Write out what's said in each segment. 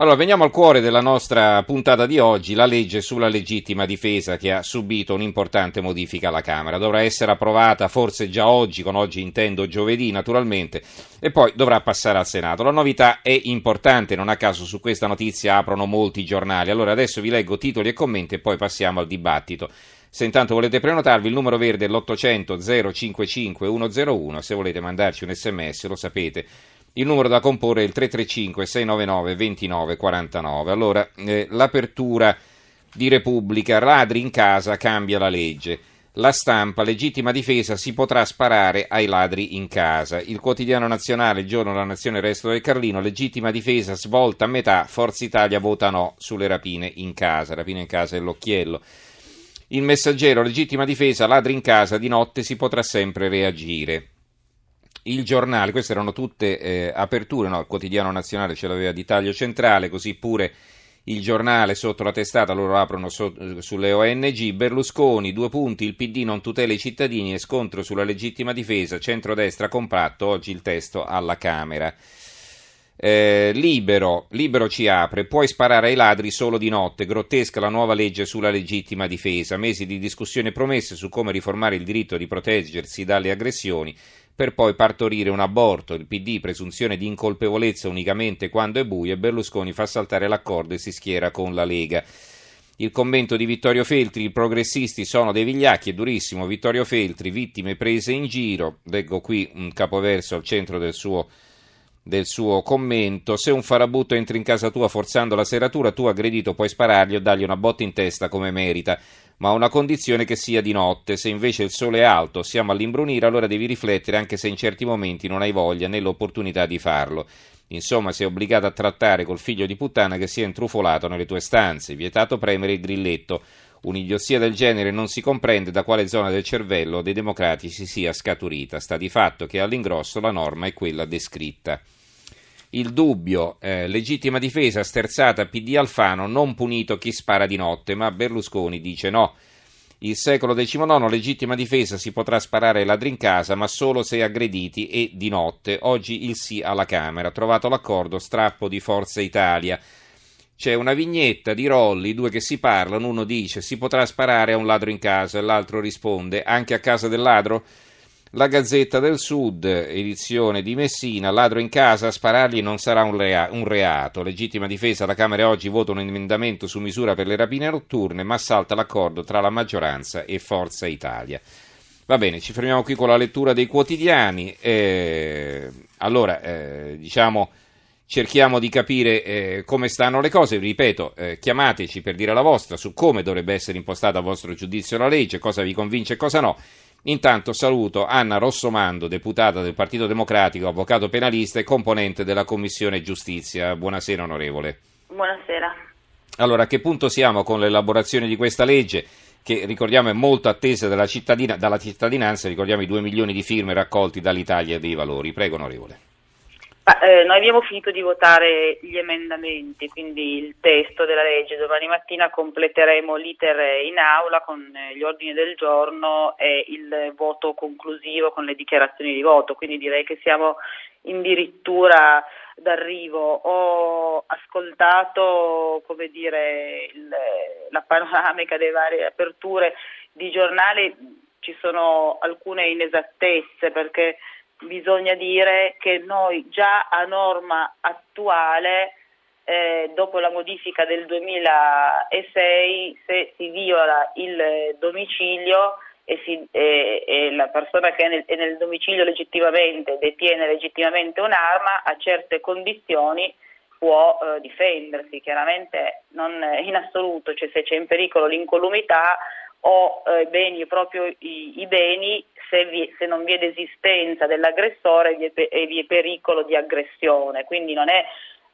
Allora, veniamo al cuore della nostra puntata di oggi, la legge sulla legittima difesa che ha subito un'importante modifica alla Camera. Dovrà essere approvata forse già oggi, con oggi intendo giovedì naturalmente, e poi dovrà passare al Senato. La novità è importante, non a caso su questa notizia aprono molti giornali. Allora adesso vi leggo titoli e commenti e poi passiamo al dibattito. Se intanto volete prenotarvi, il numero verde è l'800 055 101, se volete mandarci un sms lo sapete il numero da comporre è il 335 699 2949. Allora, eh, l'apertura di Repubblica, ladri in casa, cambia la legge. La stampa, legittima difesa, si potrà sparare ai ladri in casa. Il quotidiano nazionale, giorno della nazione, il resto del Carlino, legittima difesa, svolta a metà, Forza Italia vota no sulle rapine in casa. Rapine in casa è l'occhiello. Il messaggero, legittima difesa, ladri in casa, di notte si potrà sempre reagire il giornale, queste erano tutte eh, aperture, no? il quotidiano nazionale ce l'aveva di taglio centrale, così pure il giornale sotto la testata, loro aprono so, sulle ONG, Berlusconi, due punti, il PD non tutela i cittadini e scontro sulla legittima difesa, centrodestra compatto, oggi il testo alla Camera. Eh, libero, libero ci apre, puoi sparare ai ladri solo di notte, grottesca la nuova legge sulla legittima difesa, mesi di discussione promesse su come riformare il diritto di proteggersi dalle aggressioni, per poi partorire un aborto, il PD presunzione di incolpevolezza unicamente quando è buio e Berlusconi fa saltare l'accordo e si schiera con la Lega. Il commento di Vittorio Feltri, i progressisti sono dei vigliacchi, è durissimo, Vittorio Feltri, vittime prese in giro, leggo qui un capoverso al centro del suo del suo commento. Se un farabutto entra in casa tua forzando la serratura, tu aggredito puoi sparargli o dargli una botta in testa come merita, ma a una condizione che sia di notte. Se invece il sole è alto, siamo all'imbrunire, allora devi riflettere anche se in certi momenti non hai voglia né l'opportunità di farlo. Insomma, sei obbligato a trattare col figlio di puttana che si è intrufolato nelle tue stanze, vietato premere il grilletto. Un'idiozia del genere non si comprende da quale zona del cervello dei democratici sia scaturita. Sta di fatto che all'ingrosso la norma è quella descritta. Il dubbio, eh, legittima difesa, sterzata, PD Alfano, non punito chi spara di notte, ma Berlusconi dice no. Il secolo XIX, legittima difesa, si potrà sparare ai ladri in casa, ma solo se aggrediti e di notte. Oggi il sì alla Camera. Trovato l'accordo, strappo di Forza Italia. C'è una vignetta di Rolli, due che si parlano, uno dice si potrà sparare a un ladro in casa e l'altro risponde anche a casa del ladro? La Gazzetta del Sud, edizione di Messina, ladro in casa, sparargli non sarà un, rea- un, reato. Legittima difesa, la Camera oggi vota un emendamento su misura per le rapine notturne, ma salta l'accordo tra la maggioranza e Forza Italia. Va bene, ci fermiamo qui con la lettura dei quotidiani. Eh, allora, eh, diciamo, cerchiamo di capire eh, come stanno le cose. Ripeto, eh, chiamateci per dire la vostra su come dovrebbe essere impostata a vostro giudizio la legge, cosa vi convince e cosa no. Intanto saluto Anna Rossomando, deputata del Partito Democratico, avvocato penalista e componente della Commissione Giustizia. Buonasera onorevole. Buonasera. Allora, a che punto siamo con l'elaborazione di questa legge? che ricordiamo è molto attesa dalla, cittadina, dalla cittadinanza, ricordiamo i due milioni di firme raccolti dall'Italia dei Valori. Prego, onorevole. Ma, eh, noi abbiamo finito di votare gli emendamenti, quindi il testo della legge. Domani mattina completeremo l'iter in aula con eh, gli ordini del giorno e il voto conclusivo con le dichiarazioni di voto, quindi direi che siamo addirittura d'arrivo. Ho ascoltato come dire, il, la panoramica delle varie aperture di giornali, ci sono alcune inesattezze perché bisogna dire che noi già a norma attuale, eh, dopo la modifica del 2006, se si viola il domicilio e, si, eh, e la persona che è nel, è nel, domicilio legittimamente, detiene legittimamente un'arma, a certe condizioni può eh, difendersi, chiaramente non in assoluto, cioè se c'è in pericolo l'incolumità o eh, beni, proprio i, i beni se, vi, se, non vi è esistenza dell'aggressore vi è, e vi è pericolo di aggressione. Quindi non è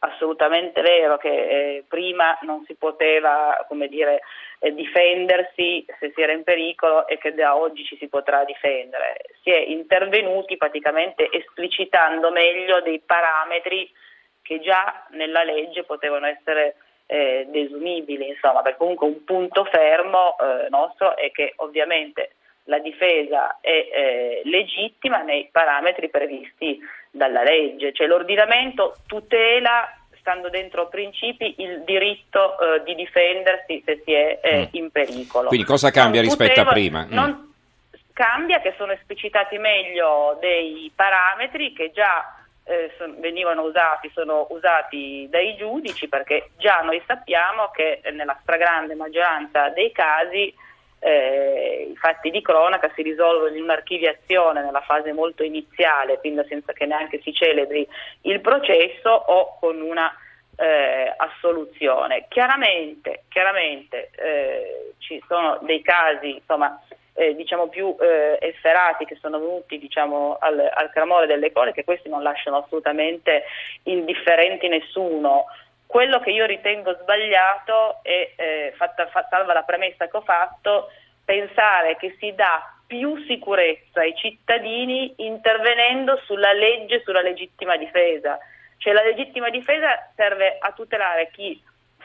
assolutamente vero che eh, prima non si poteva dire, eh, difendersi se si era in pericolo e che da oggi ci si potrà difendere. Si è intervenuti praticamente esplicitando meglio dei parametri che già nella legge potevano essere eh, desumibili, insomma, perché comunque un punto fermo eh, nostro è che ovviamente la difesa è eh, legittima nei parametri previsti dalla legge, cioè l'ordinamento tutela stando dentro principi, il diritto eh, di difendersi se si è eh, mm. in pericolo. Quindi cosa cambia non rispetto poteva, a prima? Non mm. cambia che sono esplicitati meglio dei parametri che già eh, son, venivano usati, sono usati dai giudici perché già noi sappiamo che nella stragrande maggioranza dei casi eh, i fatti di cronaca si risolvono in un'archiviazione nella fase molto iniziale, quindi senza che neanche si celebri il processo o con una eh, assoluzione. Chiaramente, chiaramente eh, ci sono dei casi insomma, eh, diciamo più eh, efferati che sono venuti diciamo, al, al clamore delle cose, che questi non lasciano assolutamente indifferenti nessuno. Quello che io ritengo sbagliato è, eh, fatta, salva la premessa che ho fatto, pensare che si dà più sicurezza ai cittadini intervenendo sulla legge sulla legittima difesa. Cioè la legittima difesa serve a tutelare chi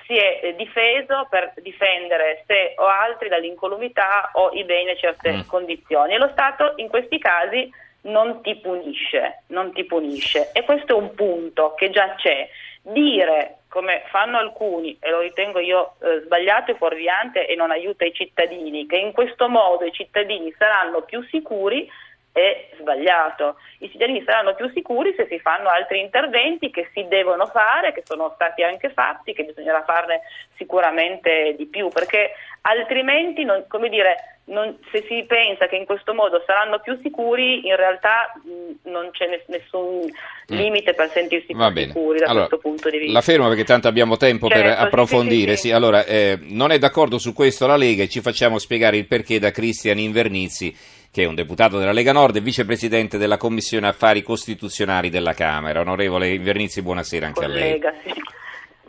si è eh, difeso per difendere sé o altri dall'incolumità o i beni a certe mm. condizioni e lo Stato in questi casi non ti punisce, non ti punisce e questo è un punto che già c'è. Dire come fanno alcuni, e lo ritengo io eh, sbagliato e fuorviante e non aiuta i cittadini, che in questo modo i cittadini saranno più sicuri, è sbagliato. I cittadini saranno più sicuri se si fanno altri interventi che si devono fare, che sono stati anche fatti, che bisognerà farne sicuramente di più, perché altrimenti, non, come dire, non, se si pensa che in questo modo saranno più sicuri, in realtà mh, non c'è nessun mm. limite per sentirsi più sicuri da allora, questo punto di vista. La fermo perché tanto abbiamo tempo certo, per approfondire. Sì, sì, sì. Allora, eh, non è d'accordo su questo la Lega e ci facciamo spiegare il perché da Cristian Invernizzi che è un deputato della Lega Nord e vicepresidente della Commissione Affari Costituzionali della Camera. Onorevole Invernizzi, buonasera anche Collega, a lei. Sì.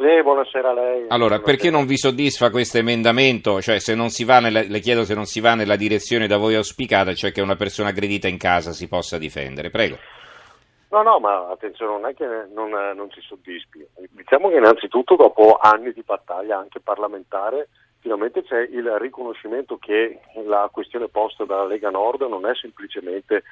Eh, buonasera a lei. Allora, buonasera. perché non vi soddisfa questo emendamento? Cioè, se non si va nella, le chiedo se non si va nella direzione da voi auspicata, cioè che una persona aggredita in casa si possa difendere. Prego. No, no, ma attenzione, non è che non, non ci soddisfi. Diciamo che innanzitutto dopo anni di battaglia anche parlamentare finalmente c'è il riconoscimento che la questione posta dalla Lega Nord non è semplicemente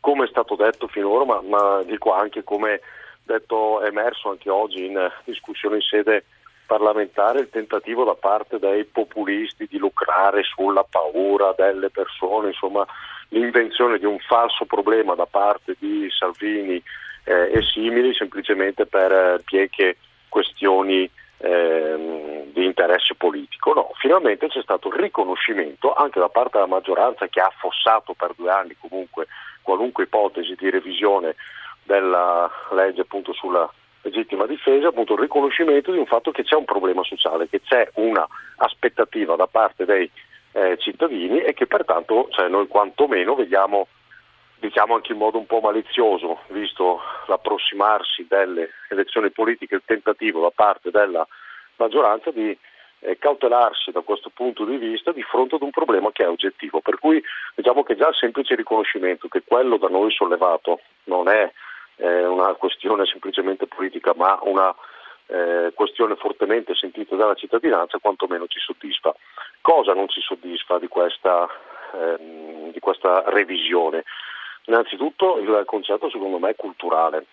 come è stato detto finora, ma, ma dico anche come detto emerso anche oggi in discussione in sede parlamentare il tentativo da parte dei populisti di lucrare sulla paura delle persone, insomma l'invenzione di un falso problema da parte di Salvini eh, e simili semplicemente per eh, bieche questioni ehm, di interesse politico. No, finalmente c'è stato il riconoscimento anche da parte della maggioranza che ha affossato per due anni comunque qualunque ipotesi di revisione della legge appunto sulla legittima difesa, appunto il riconoscimento di un fatto che c'è un problema sociale, che c'è una aspettativa da parte dei eh, cittadini e che pertanto cioè, noi quantomeno vediamo diciamo anche in modo un po' malizioso, visto l'approssimarsi delle elezioni politiche, il tentativo da parte della maggioranza di eh, cautelarsi da questo punto di vista di fronte ad un problema che è oggettivo. Per cui diciamo che già il semplice riconoscimento che quello da noi sollevato non è eh, una questione semplicemente politica, ma una eh, questione fortemente sentita dalla cittadinanza, quantomeno ci soddisfa. Cosa non ci soddisfa di questa, ehm, di questa revisione? Innanzitutto il concetto secondo me è culturale.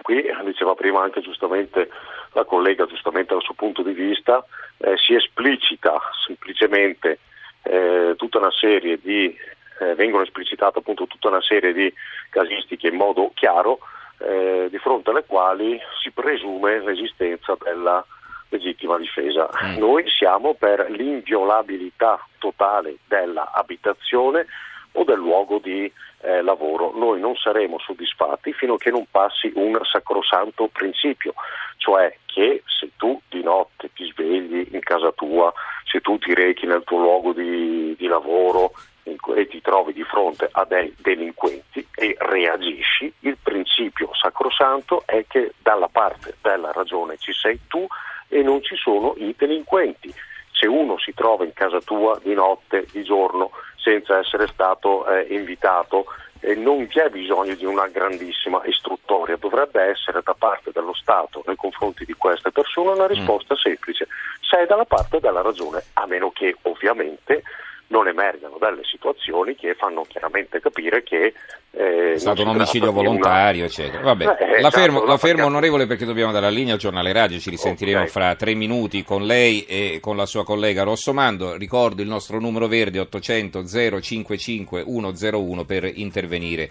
Qui diceva prima anche giustamente la collega, giustamente dal suo punto di vista, eh, si esplicita semplicemente eh, tutta una serie di, eh, vengono esplicitate appunto tutta una serie di casistiche in modo chiaro, eh, di fronte alle quali si presume l'esistenza della legittima difesa. Mm. Noi siamo per l'inviolabilità totale dell'abitazione o del luogo di eh, lavoro. Noi non saremo soddisfatti fino a che non passi un sacrosanto principio, cioè che se tu di notte ti svegli in casa tua, se tu ti rechi nel tuo luogo di, di lavoro e ti trovi di fronte a dei delinquenti e reagisci, il principio sacrosanto è che dalla parte della ragione ci sei tu e non ci sono i delinquenti. Se uno si trova in casa tua di notte, di giorno, senza essere stato eh, invitato e non c'è bisogno di una grandissima istruttoria, dovrebbe essere da parte dello Stato nei confronti di queste persone una risposta mm. semplice, sei dalla parte della ragione, a meno che ovviamente non emergano delle situazioni che fanno chiaramente capire che Eh, è stato un omicidio volontario, una... eccetera. Vabbè, eh, la, fermo, esatto, la fermo onorevole perché dobbiamo dare la linea al giornale radio, ci risentiremo okay. fra tre minuti con lei e con la sua collega Rossomando. Ricordo il nostro numero verde 800 055 101 per intervenire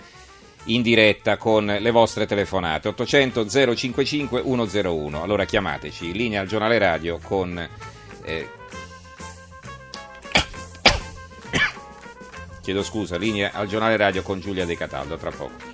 in diretta con le vostre telefonate 800 055 101 allora chiamateci linea al giornale radio con eh, chiedo scusa linea al giornale radio con Giulia De Cataldo tra poco